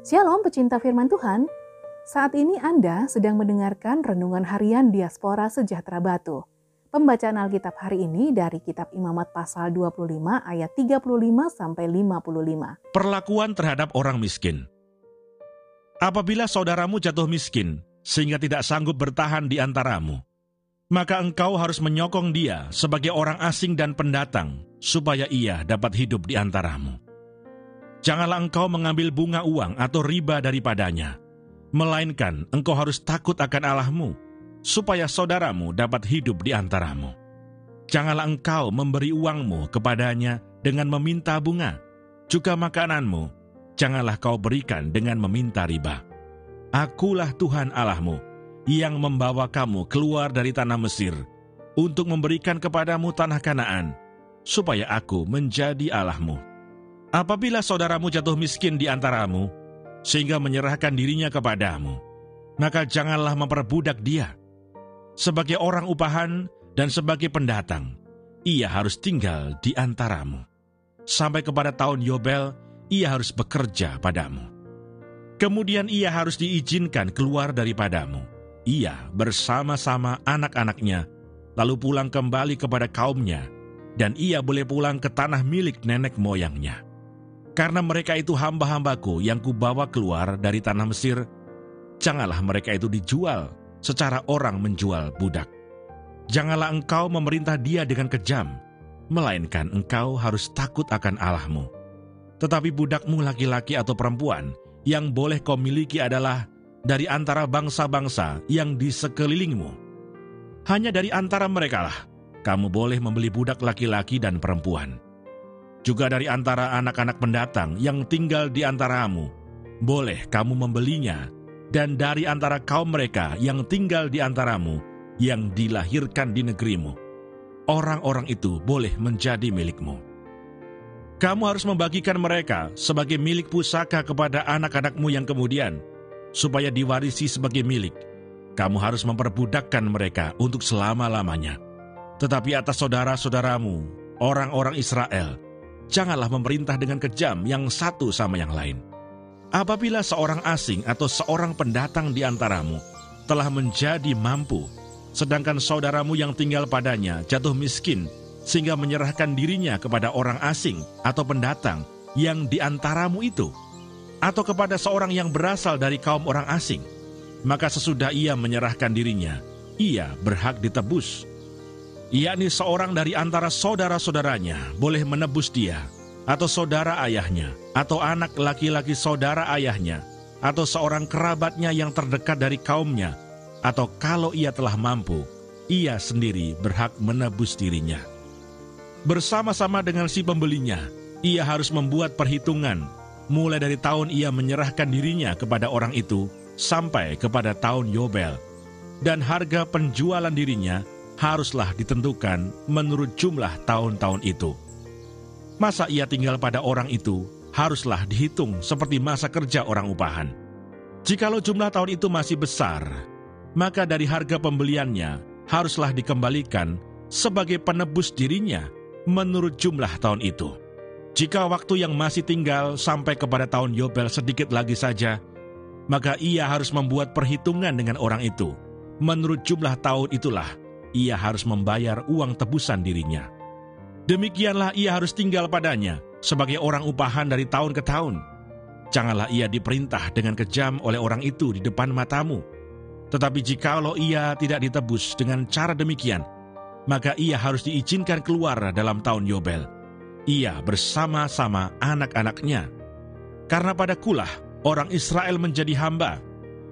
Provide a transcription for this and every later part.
Shalom pecinta firman Tuhan. Saat ini Anda sedang mendengarkan renungan harian Diaspora Sejahtera Batu. Pembacaan Alkitab hari ini dari kitab Imamat pasal 25 ayat 35 sampai 55. Perlakuan terhadap orang miskin. Apabila saudaramu jatuh miskin sehingga tidak sanggup bertahan di antaramu, maka engkau harus menyokong dia sebagai orang asing dan pendatang supaya ia dapat hidup di antaramu Janganlah engkau mengambil bunga uang atau riba daripadanya, melainkan engkau harus takut akan Allahmu, supaya saudaramu dapat hidup di antaramu. Janganlah engkau memberi uangmu kepadanya dengan meminta bunga, juga makananmu, janganlah kau berikan dengan meminta riba. Akulah Tuhan Allahmu, yang membawa kamu keluar dari tanah Mesir, untuk memberikan kepadamu tanah Kanaan, supaya aku menjadi Allahmu Apabila saudaramu jatuh miskin di antaramu, sehingga menyerahkan dirinya kepadamu, maka janganlah memperbudak dia. Sebagai orang upahan dan sebagai pendatang, ia harus tinggal di antaramu. Sampai kepada tahun Yobel, ia harus bekerja padamu. Kemudian ia harus diizinkan keluar daripadamu. Ia bersama-sama anak-anaknya, lalu pulang kembali kepada kaumnya, dan ia boleh pulang ke tanah milik nenek moyangnya.' Karena mereka itu hamba-hambaku yang kubawa keluar dari tanah Mesir, janganlah mereka itu dijual secara orang menjual budak. Janganlah engkau memerintah dia dengan kejam, melainkan engkau harus takut akan Allahmu. Tetapi budakmu laki-laki atau perempuan yang boleh kau miliki adalah dari antara bangsa-bangsa yang di sekelilingmu. Hanya dari antara mereka lah kamu boleh membeli budak laki-laki dan perempuan juga dari antara anak-anak pendatang yang tinggal di antaramu, boleh kamu membelinya, dan dari antara kaum mereka yang tinggal di antaramu, yang dilahirkan di negerimu, orang-orang itu boleh menjadi milikmu. Kamu harus membagikan mereka sebagai milik pusaka kepada anak-anakmu yang kemudian, supaya diwarisi sebagai milik. Kamu harus memperbudakkan mereka untuk selama-lamanya. Tetapi atas saudara-saudaramu, orang-orang Israel, janganlah memerintah dengan kejam yang satu sama yang lain. Apabila seorang asing atau seorang pendatang di antaramu telah menjadi mampu, sedangkan saudaramu yang tinggal padanya jatuh miskin sehingga menyerahkan dirinya kepada orang asing atau pendatang yang di antaramu itu, atau kepada seorang yang berasal dari kaum orang asing, maka sesudah ia menyerahkan dirinya, ia berhak ditebus yakni seorang dari antara saudara-saudaranya boleh menebus dia, atau saudara ayahnya, atau anak laki-laki saudara ayahnya, atau seorang kerabatnya yang terdekat dari kaumnya, atau kalau ia telah mampu, ia sendiri berhak menebus dirinya. Bersama-sama dengan si pembelinya, ia harus membuat perhitungan, mulai dari tahun ia menyerahkan dirinya kepada orang itu, sampai kepada tahun Yobel, dan harga penjualan dirinya haruslah ditentukan menurut jumlah tahun-tahun itu. Masa ia tinggal pada orang itu haruslah dihitung seperti masa kerja orang upahan. Jikalau jumlah tahun itu masih besar, maka dari harga pembeliannya haruslah dikembalikan sebagai penebus dirinya menurut jumlah tahun itu. Jika waktu yang masih tinggal sampai kepada tahun Yobel sedikit lagi saja, maka ia harus membuat perhitungan dengan orang itu. Menurut jumlah tahun itulah ia harus membayar uang tebusan dirinya. Demikianlah ia harus tinggal padanya sebagai orang upahan dari tahun ke tahun. Janganlah ia diperintah dengan kejam oleh orang itu di depan matamu. Tetapi jikalau ia tidak ditebus dengan cara demikian, maka ia harus diizinkan keluar dalam tahun Yobel. Ia bersama-sama anak-anaknya. Karena pada kulah orang Israel menjadi hamba.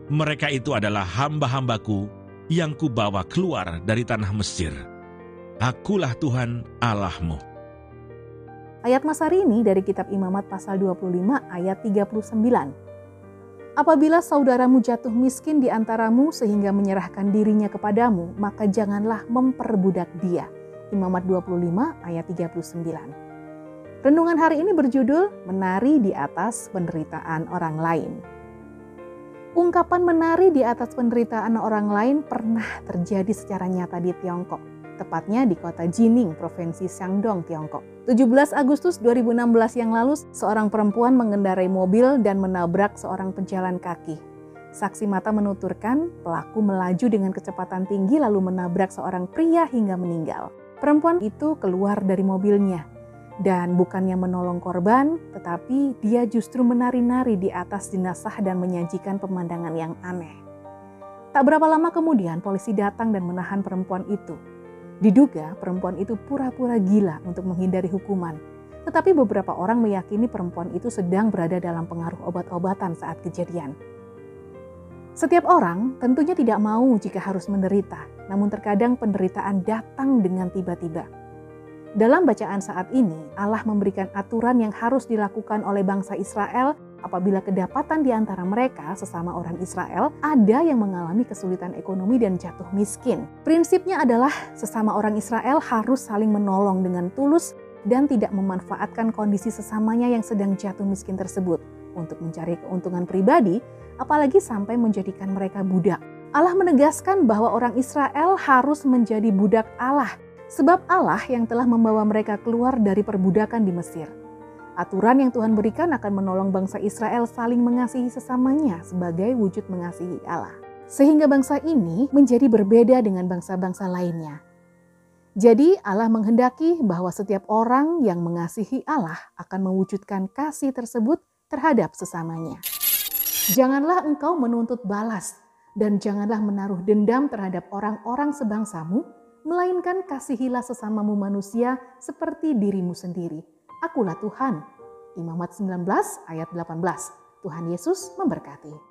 Mereka itu adalah hamba-hambaku yang kubawa keluar dari tanah Mesir. Akulah Tuhan Allahmu. Ayat mas ini dari kitab Imamat pasal 25 ayat 39. Apabila saudaramu jatuh miskin di antaramu sehingga menyerahkan dirinya kepadamu, maka janganlah memperbudak dia. Imamat 25 ayat 39. Renungan hari ini berjudul Menari di atas penderitaan orang lain. Ungkapan menari di atas penderitaan orang lain pernah terjadi secara nyata di Tiongkok. tepatnya di kota Jining, Provinsi Shandong, Tiongkok. 17 Agustus 2016 yang lalu, seorang perempuan mengendarai mobil dan menabrak seorang penjalan kaki. Saksi mata menuturkan pelaku melaju dengan kecepatan tinggi lalu menabrak seorang pria hingga meninggal. Perempuan itu keluar dari mobilnya dan bukannya menolong korban, tetapi dia justru menari-nari di atas jenazah dan menyajikan pemandangan yang aneh. Tak berapa lama kemudian polisi datang dan menahan perempuan itu. Diduga perempuan itu pura-pura gila untuk menghindari hukuman. Tetapi beberapa orang meyakini perempuan itu sedang berada dalam pengaruh obat-obatan saat kejadian. Setiap orang tentunya tidak mau jika harus menderita, namun terkadang penderitaan datang dengan tiba-tiba. Dalam bacaan saat ini, Allah memberikan aturan yang harus dilakukan oleh bangsa Israel apabila kedapatan di antara mereka, sesama orang Israel, ada yang mengalami kesulitan ekonomi dan jatuh miskin. Prinsipnya adalah sesama orang Israel harus saling menolong dengan tulus dan tidak memanfaatkan kondisi sesamanya yang sedang jatuh miskin tersebut untuk mencari keuntungan pribadi, apalagi sampai menjadikan mereka budak. Allah menegaskan bahwa orang Israel harus menjadi budak Allah, sebab Allah yang telah membawa mereka keluar dari perbudakan di Mesir. Aturan yang Tuhan berikan akan menolong bangsa Israel saling mengasihi sesamanya sebagai wujud mengasihi Allah. Sehingga bangsa ini menjadi berbeda dengan bangsa-bangsa lainnya. Jadi Allah menghendaki bahwa setiap orang yang mengasihi Allah akan mewujudkan kasih tersebut terhadap sesamanya. Janganlah engkau menuntut balas dan janganlah menaruh dendam terhadap orang-orang sebangsamu, melainkan kasihilah sesamamu manusia seperti dirimu sendiri Akulah Tuhan. Imamat 19 ayat 18. Tuhan Yesus memberkati.